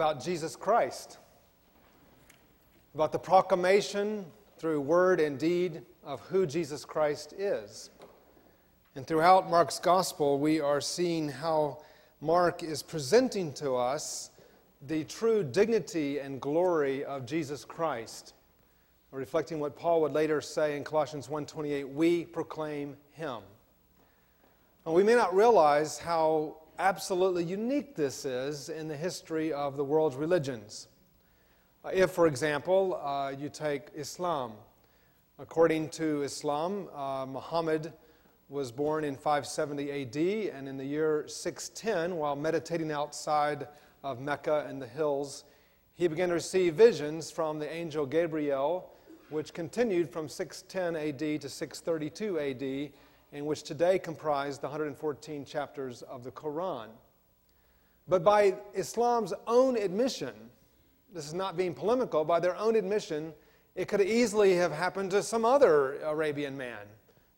About Jesus Christ, about the proclamation through word and deed of who Jesus Christ is. And throughout Mark's gospel, we are seeing how Mark is presenting to us the true dignity and glory of Jesus Christ, reflecting what Paul would later say in Colossians 1:28, we proclaim him. And we may not realize how absolutely unique this is in the history of the world's religions. Uh, if, for example, uh, you take Islam, according to Islam, uh, Muhammad was born in 570 AD, and in the year 610, while meditating outside of Mecca and the hills, he began to receive visions from the angel Gabriel, which continued from 610 AD to 632 AD and which today comprise the 114 chapters of the Quran. But by Islam's own admission, this is not being polemical, by their own admission, it could easily have happened to some other Arabian man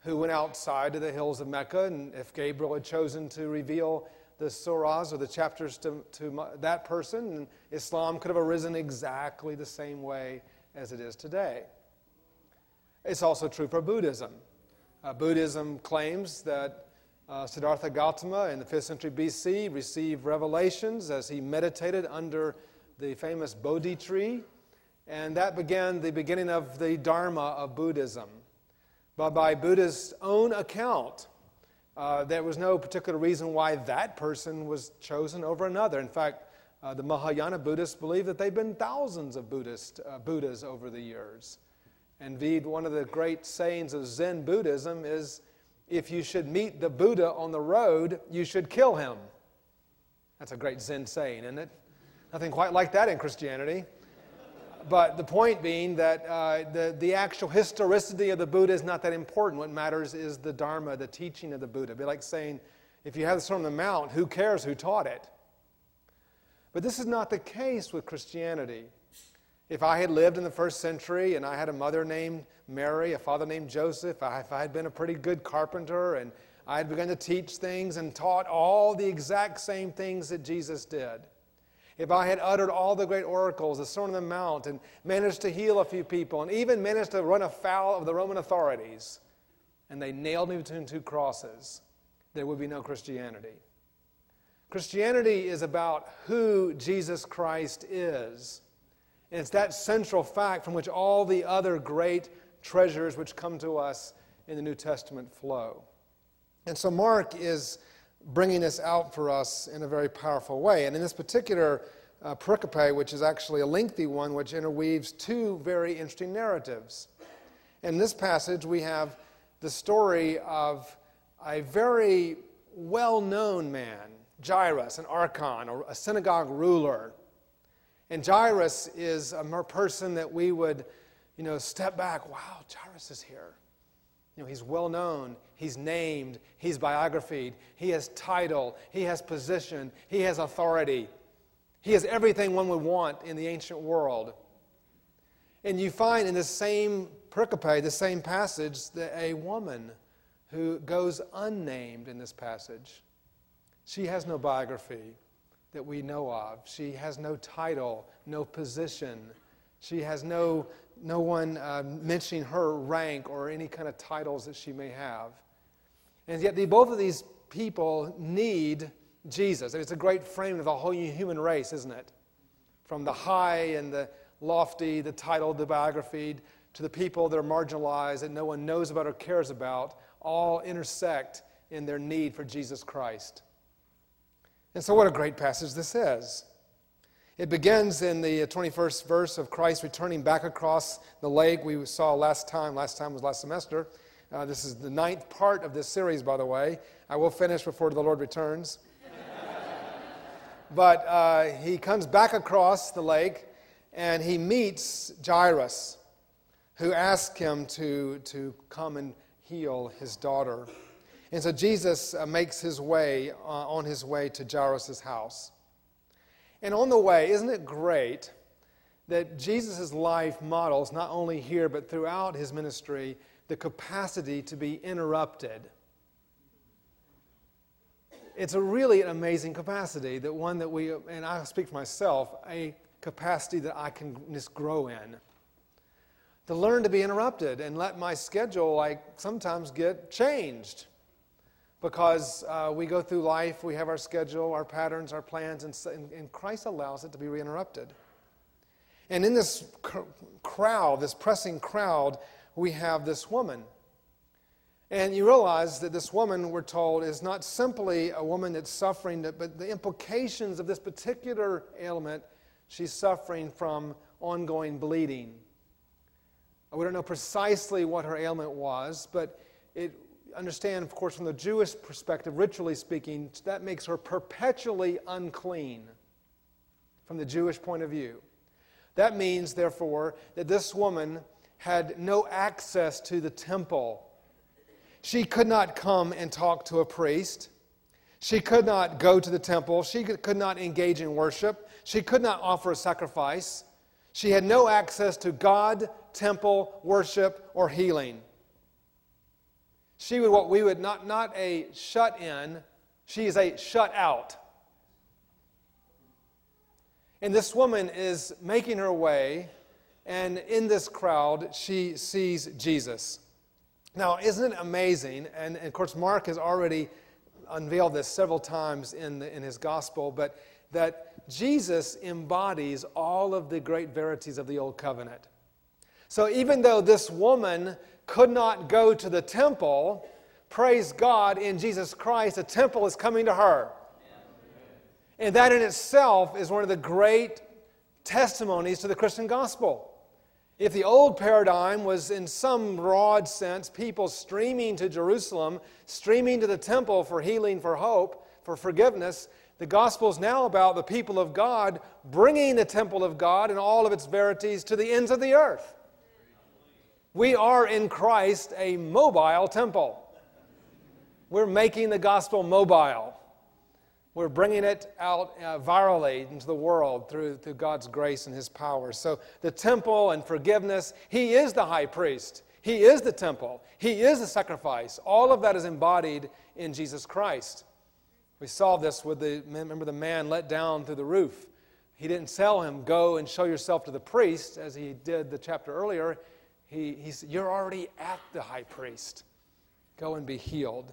who went outside to the hills of Mecca, and if Gabriel had chosen to reveal the surahs or the chapters to, to that person, Islam could have arisen exactly the same way as it is today. It's also true for Buddhism. Uh, Buddhism claims that uh, Siddhartha Gautama in the 5th century BC received revelations as he meditated under the famous Bodhi tree, and that began the beginning of the Dharma of Buddhism. But by Buddha's own account, uh, there was no particular reason why that person was chosen over another. In fact, uh, the Mahayana Buddhists believe that there have been thousands of Buddhist, uh, Buddhas over the years. Indeed, one of the great sayings of Zen Buddhism is if you should meet the Buddha on the road, you should kill him. That's a great Zen saying, isn't it? Nothing quite like that in Christianity. But the point being that uh, the, the actual historicity of the Buddha is not that important. What matters is the Dharma, the teaching of the Buddha. It'd be like saying, if you have the Sermon on the Mount, who cares who taught it? But this is not the case with Christianity. If I had lived in the first century and I had a mother named Mary, a father named Joseph, if I had been a pretty good carpenter and I had begun to teach things and taught all the exact same things that Jesus did, if I had uttered all the great oracles, the Sermon on the Mount, and managed to heal a few people, and even managed to run afoul of the Roman authorities, and they nailed me between two crosses, there would be no Christianity. Christianity is about who Jesus Christ is and it's that central fact from which all the other great treasures which come to us in the New Testament flow. And so Mark is bringing this out for us in a very powerful way. And in this particular uh, pericope, which is actually a lengthy one, which interweaves two very interesting narratives. In this passage, we have the story of a very well known man, Jairus, an archon, or a synagogue ruler and Jairus is a person that we would, you know, step back. Wow, Jairus is here. You know, he's well known, he's named, he's biographied, he has title, he has position, he has authority. He has everything one would want in the ancient world. And you find in the same pericope, the same passage, that a woman who goes unnamed in this passage. She has no biography that we know of. She has no title, no position. She has no, no one uh, mentioning her rank or any kind of titles that she may have. And yet, the, both of these people need Jesus. And it's a great frame of the whole human race, isn't it? From the high and the lofty, the titled, the biographied, to the people that are marginalized, that no one knows about or cares about, all intersect in their need for Jesus Christ. And so, what a great passage this is. It begins in the 21st verse of Christ returning back across the lake we saw last time. Last time was last semester. Uh, this is the ninth part of this series, by the way. I will finish before the Lord returns. but uh, he comes back across the lake and he meets Jairus, who asks him to, to come and heal his daughter. And so Jesus uh, makes his way uh, on his way to Jairus' house. And on the way, isn't it great that Jesus' life models, not only here, but throughout his ministry, the capacity to be interrupted? it's a really an amazing capacity, that one that we, and I speak for myself, a capacity that I can just grow in. To learn to be interrupted and let my schedule, like, sometimes get changed. Because uh, we go through life, we have our schedule, our patterns, our plans, and, and Christ allows it to be interrupted. And in this cr- crowd, this pressing crowd, we have this woman and you realize that this woman, we're told, is not simply a woman that's suffering, but the implications of this particular ailment, she's suffering from ongoing bleeding. We don't know precisely what her ailment was, but it understand, of course, from the Jewish perspective, ritually speaking, that makes her perpetually unclean from the Jewish point of view. That means, therefore, that this woman had no access to the temple she could not come and talk to a priest. She could not go to the temple. She could not engage in worship. She could not offer a sacrifice. She had no access to God, temple, worship, or healing. She would what we would not, not a shut in, she is a shut out. And this woman is making her way, and in this crowd, she sees Jesus. Now, isn't it amazing? And, and, of course, Mark has already unveiled this several times in, the, in his gospel, but that Jesus embodies all of the great verities of the Old Covenant. So, even though this woman could not go to the temple, praise God, in Jesus Christ, the temple is coming to her. And that in itself is one of the great testimonies to the Christian gospel. If the old paradigm was, in some broad sense, people streaming to Jerusalem, streaming to the temple for healing, for hope, for forgiveness, the gospel is now about the people of God bringing the temple of God and all of its verities to the ends of the earth. We are in Christ a mobile temple. We're making the gospel mobile. We're bringing it out uh, virally into the world through, through God's grace and His power. So, the temple and forgiveness, He is the high priest. He is the temple. He is the sacrifice. All of that is embodied in Jesus Christ. We saw this with the, remember the man let down through the roof. He didn't tell him, go and show yourself to the priest, as he did the chapter earlier. He, he said, You're already at the high priest. Go and be healed.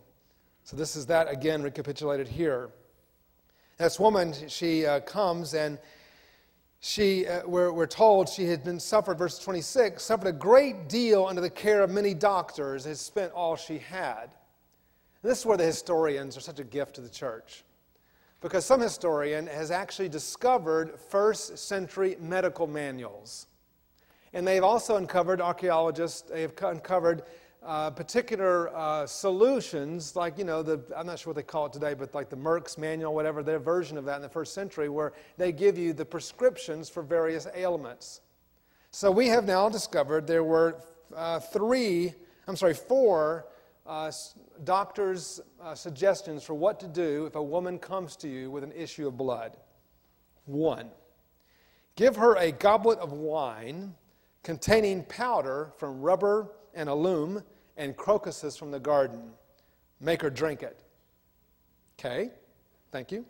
So, this is that again recapitulated here. This woman, she uh, comes and she, uh, we're, we're, told she had been suffered, verse 26, suffered a great deal under the care of many doctors, has spent all she had. And this is where the historians are such a gift to the church. Because some historian has actually discovered first century medical manuals. And they've also uncovered, archaeologists, they have uncovered uh, particular uh, solutions, like, you know, the, I'm not sure what they call it today, but like the Merck's manual, whatever, their version of that in the first century, where they give you the prescriptions for various ailments. So we have now discovered there were uh, three, I'm sorry, four uh, doctors' uh, suggestions for what to do if a woman comes to you with an issue of blood. One, give her a goblet of wine containing powder from rubber and alum and crocuses from the garden. Make her drink it. Okay, thank you.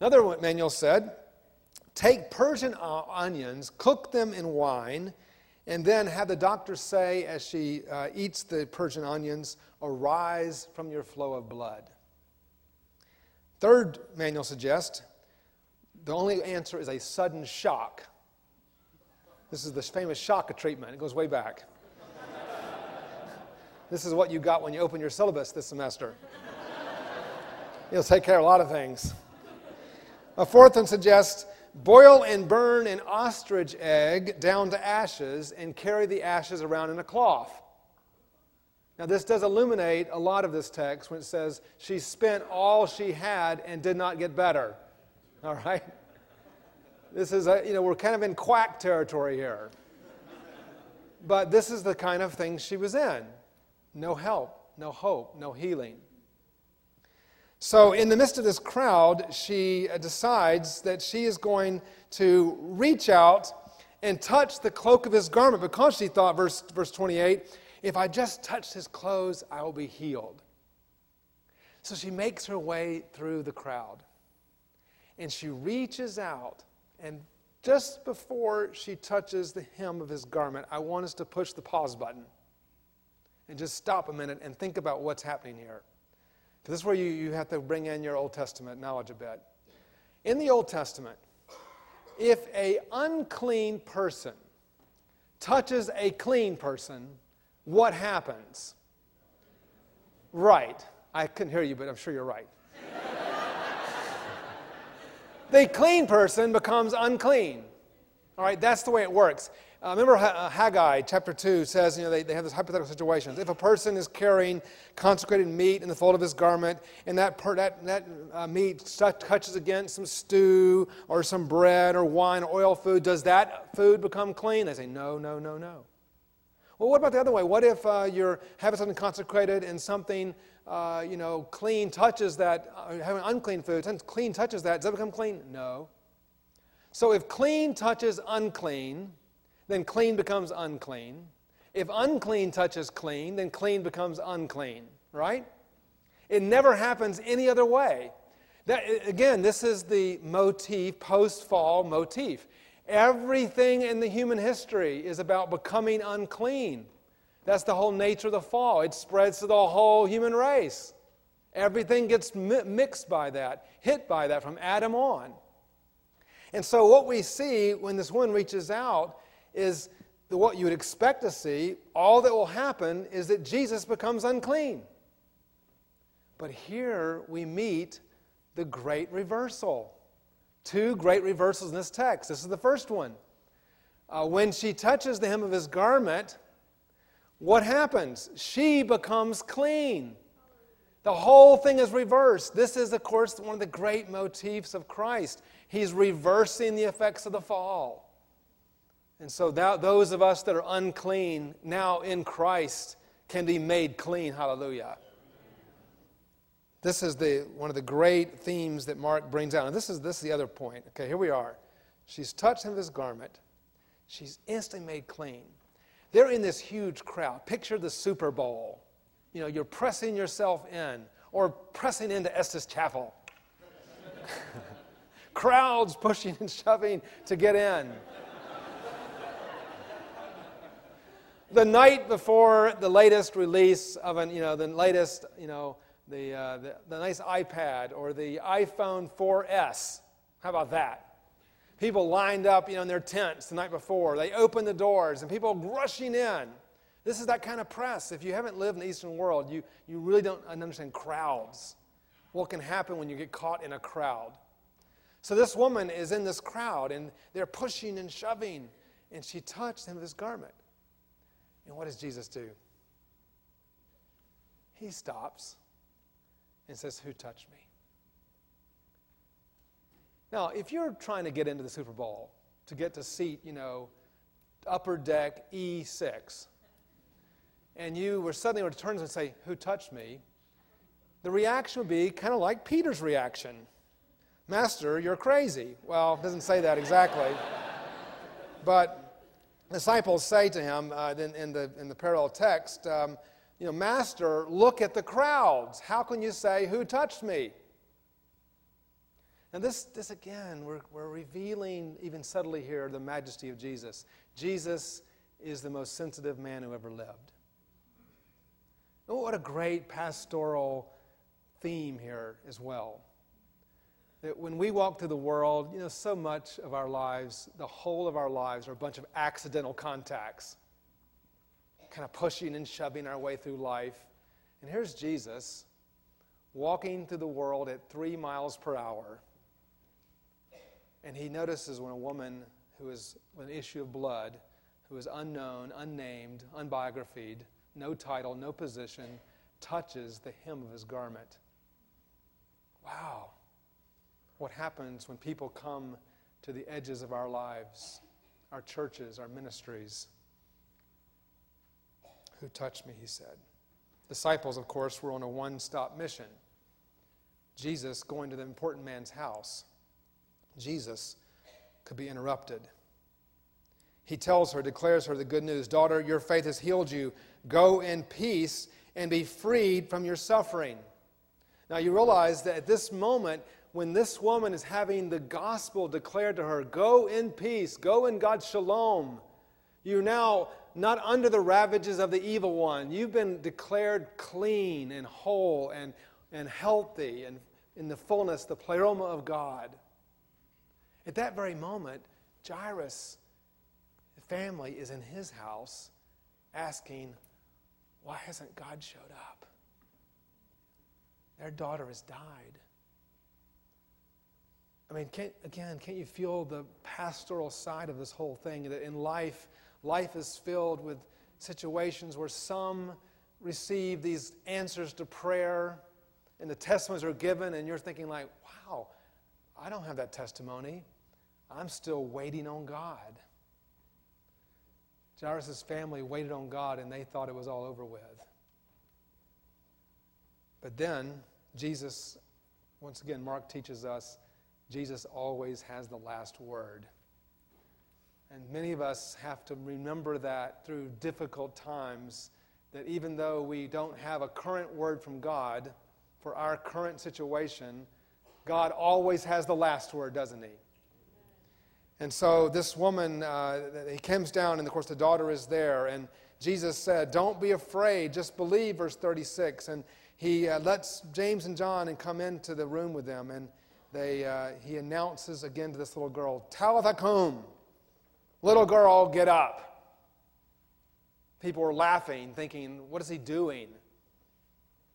Another manual said take Persian onions, cook them in wine, and then have the doctor say as she uh, eats the Persian onions, arise from your flow of blood. Third manual suggests the only answer is a sudden shock. This is the famous shock treatment. It goes way back. This is what you got when you open your syllabus this semester. You'll take care of a lot of things. A fourth one suggests boil and burn an ostrich egg down to ashes and carry the ashes around in a cloth. Now, this does illuminate a lot of this text when it says she spent all she had and did not get better. All right? This is, a, you know, we're kind of in quack territory here. But this is the kind of thing she was in no help, no hope, no healing. So, in the midst of this crowd, she uh, decides that she is going to reach out and touch the cloak of his garment because she thought, verse, verse 28, if I just touch his clothes, I will be healed. So she makes her way through the crowd. And she reaches out, and just before she touches the hem of his garment, I want us to push the pause button and just stop a minute and think about what's happening here. Because this is where you, you have to bring in your Old Testament knowledge a bit. In the Old Testament, if a unclean person touches a clean person, what happens? Right. I couldn't hear you, but I'm sure you're right. The clean person becomes unclean. All right, that's the way it works. Uh, remember uh, Haggai chapter 2 says, you know, they, they have this hypothetical situations. If a person is carrying consecrated meat in the fold of his garment, and that, per, that, that uh, meat touches against some stew or some bread or wine or oil food, does that food become clean? They say, no, no, no, no. Well, what about the other way? What if uh, you're having something consecrated and something, uh, you know, clean touches that, uh, having unclean food, clean touches that, does that become clean? No. So if clean touches unclean, then clean becomes unclean. If unclean touches clean, then clean becomes unclean, right? It never happens any other way. That, again, this is the motif, post fall motif. Everything in the human history is about becoming unclean. That's the whole nature of the fall. It spreads to the whole human race. Everything gets mi- mixed by that, hit by that from Adam on. And so, what we see when this woman reaches out is what you would expect to see. All that will happen is that Jesus becomes unclean. But here we meet the great reversal. Two great reversals in this text. This is the first one. Uh, when she touches the hem of his garment, what happens? She becomes clean. The whole thing is reversed. This is, of course, one of the great motifs of Christ. He's reversing the effects of the fall. And so that, those of us that are unclean now in Christ can be made clean. Hallelujah. This is the, one of the great themes that Mark brings out. And this is, this is the other point. Okay, here we are. She's touched him with his garment. She's instantly made clean. They're in this huge crowd. Picture the Super Bowl. You know, you're pressing yourself in or pressing into Estes Chapel. Crowds pushing and shoving to get in. the night before the latest release of an, you know, the latest, you know, the, uh, the, the nice iPad or the iPhone 4S. How about that? People lined up, you know, in their tents the night before. They opened the doors and people rushing in. This is that kind of press. If you haven't lived in the Eastern world, you, you really don't understand crowds. What can happen when you get caught in a crowd? So this woman is in this crowd and they're pushing and shoving, and she touched him with his garment. And what does Jesus do? He stops and says, Who touched me? Now, if you're trying to get into the Super Bowl to get to seat, you know, upper deck E6, and you were suddenly were to turn and say, Who touched me? The reaction would be kind of like Peter's reaction Master, you're crazy. Well, it doesn't say that exactly. but disciples say to him uh, in, in, the, in the parallel text, um, you know, Master, look at the crowds. How can you say, Who touched me? And this, this again, we're, we're revealing even subtly here the majesty of Jesus. Jesus is the most sensitive man who ever lived. Oh, what a great pastoral theme here as well that when we walk through the world, you know, so much of our lives, the whole of our lives, are a bunch of accidental contacts, kind of pushing and shoving our way through life. And here's Jesus walking through the world at three miles per hour. And he notices when a woman who is with an issue of blood, who is unknown, unnamed, unbiographied, no title, no position, touches the hem of his garment. Wow what happens when people come to the edges of our lives, our churches, our ministries. Who touched me, he said. Disciples, of course, were on a one stop mission. Jesus going to the important man's house. Jesus could be interrupted. He tells her, declares her the good news Daughter, your faith has healed you. Go in peace and be freed from your suffering. Now you realize that at this moment, when this woman is having the gospel declared to her, go in peace, go in God's shalom, you're now not under the ravages of the evil one. You've been declared clean and whole and, and healthy and in the fullness, the pleroma of God. At that very moment, Jairus' family is in his house asking, Why hasn't God showed up? Their daughter has died. I mean, can't, again, can't you feel the pastoral side of this whole thing? That in life, life is filled with situations where some receive these answers to prayer and the testimonies are given, and you're thinking, like, wow, I don't have that testimony. I'm still waiting on God. Jairus' family waited on God and they thought it was all over with. But then, Jesus, once again, Mark teaches us Jesus always has the last word. And many of us have to remember that through difficult times, that even though we don't have a current word from God for our current situation, God always has the last word, doesn't He? And so this woman, uh, he comes down, and of course the daughter is there. And Jesus said, Don't be afraid, just believe, verse 36. And he uh, lets James and John and come into the room with them. And they, uh, he announces again to this little girl, Talitha cum, little girl, get up. People were laughing, thinking, What is he doing?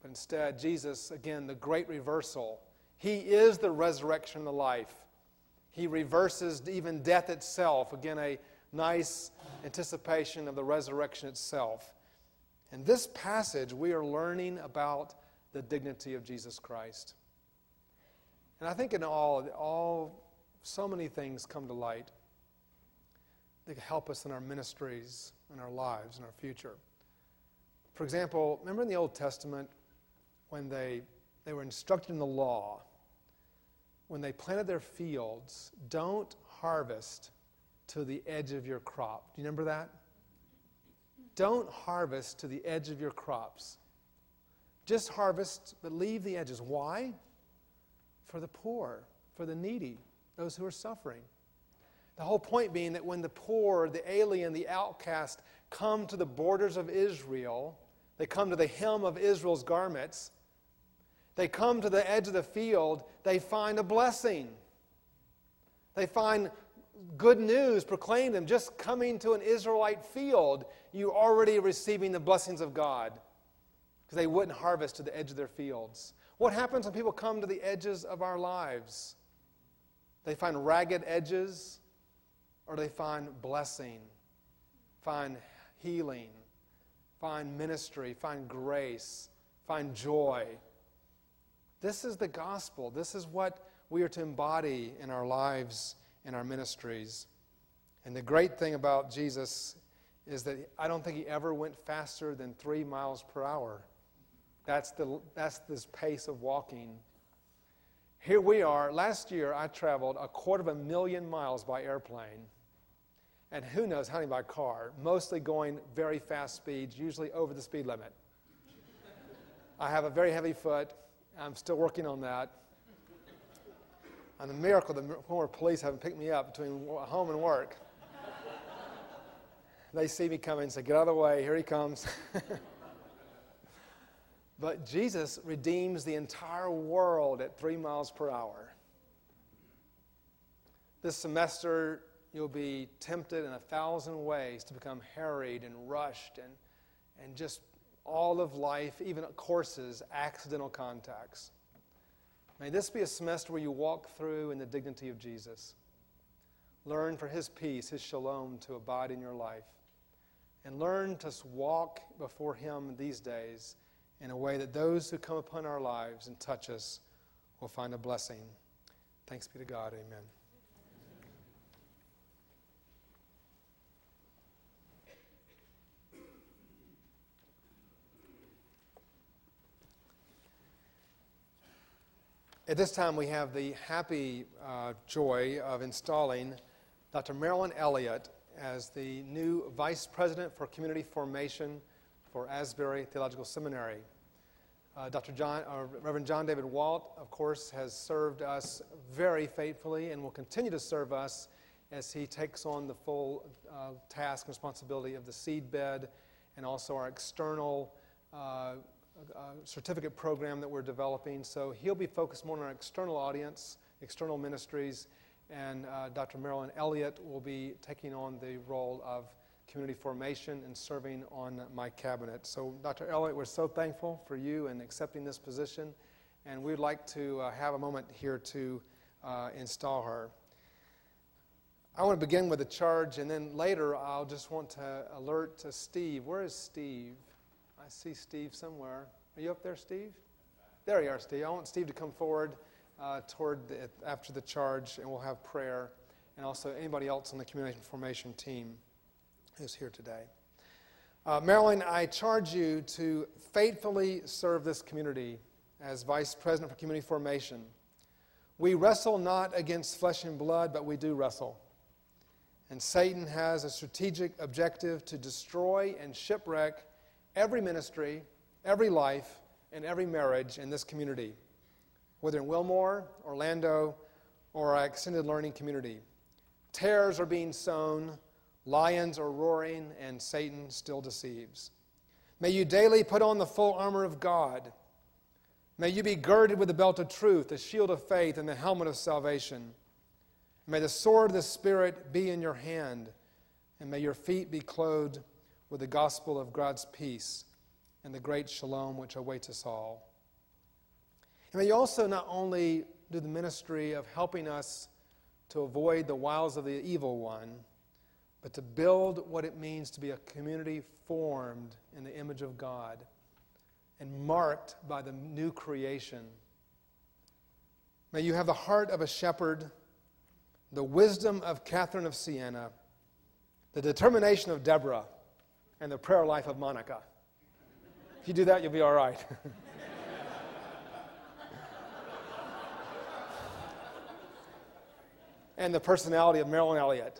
But instead, Jesus, again, the great reversal. He is the resurrection and the life. He reverses even death itself. Again, a nice anticipation of the resurrection itself. In this passage, we are learning about the dignity of Jesus Christ. And I think in all, all so many things come to light that help us in our ministries, in our lives, in our future. For example, remember in the Old Testament when they, they were instructed in the law when they planted their fields, don't harvest to the edge of your crop. Do you remember that? Don't harvest to the edge of your crops. Just harvest, but leave the edges. Why? For the poor, for the needy, those who are suffering. The whole point being that when the poor, the alien, the outcast come to the borders of Israel, they come to the hem of Israel's garments, they come to the edge of the field, they find a blessing. They find good news proclaim them. Just coming to an Israelite field, you're already receiving the blessings of God because they wouldn't harvest to the edge of their fields. What happens when people come to the edges of our lives? They find ragged edges or they find blessing, find healing, find ministry, find grace, find joy. This is the gospel. This is what we are to embody in our lives, in our ministries. And the great thing about Jesus is that I don't think he ever went faster than three miles per hour. That's, the, that's this pace of walking. Here we are. Last year, I traveled a quarter of a million miles by airplane. And who knows how many by car, mostly going very fast speeds, usually over the speed limit. I have a very heavy foot. I'm still working on that. And the miracle, the Wilmore police haven't picked me up between home and work. they see me coming say, Get out of the way, here he comes. but Jesus redeems the entire world at three miles per hour. This semester, you'll be tempted in a thousand ways to become harried and rushed and, and just all of life, even courses, accidental contacts. May this be a semester where you walk through in the dignity of Jesus. Learn for his peace, his shalom to abide in your life. And learn to walk before him these days in a way that those who come upon our lives and touch us will find a blessing. Thanks be to God. Amen. At this time, we have the happy uh, joy of installing Dr. Marilyn Elliott as the new Vice President for Community Formation for Asbury Theological Seminary. Uh, Dr. John, uh, Reverend John David Walt, of course, has served us very faithfully and will continue to serve us as he takes on the full uh, task and responsibility of the seed bed and also our external uh, uh, certificate program that we're developing. So he'll be focused more on our external audience, external ministries, and uh, Dr. Marilyn Elliott will be taking on the role of community formation and serving on my cabinet. So, Dr. Elliott, we're so thankful for you and accepting this position, and we'd like to uh, have a moment here to uh, install her. I want to begin with a charge, and then later I'll just want to alert to Steve. Where is Steve? I see Steve somewhere. Are you up there, Steve? There you are, Steve. I want Steve to come forward uh, toward the, after the charge, and we'll have prayer, and also anybody else on the community formation team who's here today. Uh, Marilyn, I charge you to faithfully serve this community as Vice President for Community Formation. We wrestle not against flesh and blood, but we do wrestle. And Satan has a strategic objective to destroy and shipwreck every ministry, every life, and every marriage in this community, whether in Wilmore, Orlando, or our extended learning community. Tares are being sown, lions are roaring, and Satan still deceives. May you daily put on the full armor of God. May you be girded with the belt of truth, the shield of faith, and the helmet of salvation. May the sword of the Spirit be in your hand, and may your feet be clothed with the gospel of God's peace and the great shalom which awaits us all. And may you also not only do the ministry of helping us to avoid the wiles of the evil one, but to build what it means to be a community formed in the image of God and marked by the new creation. May you have the heart of a shepherd, the wisdom of Catherine of Siena, the determination of Deborah, and the prayer life of Monica. If you do that, you'll be all right. and the personality of Marilyn Elliott.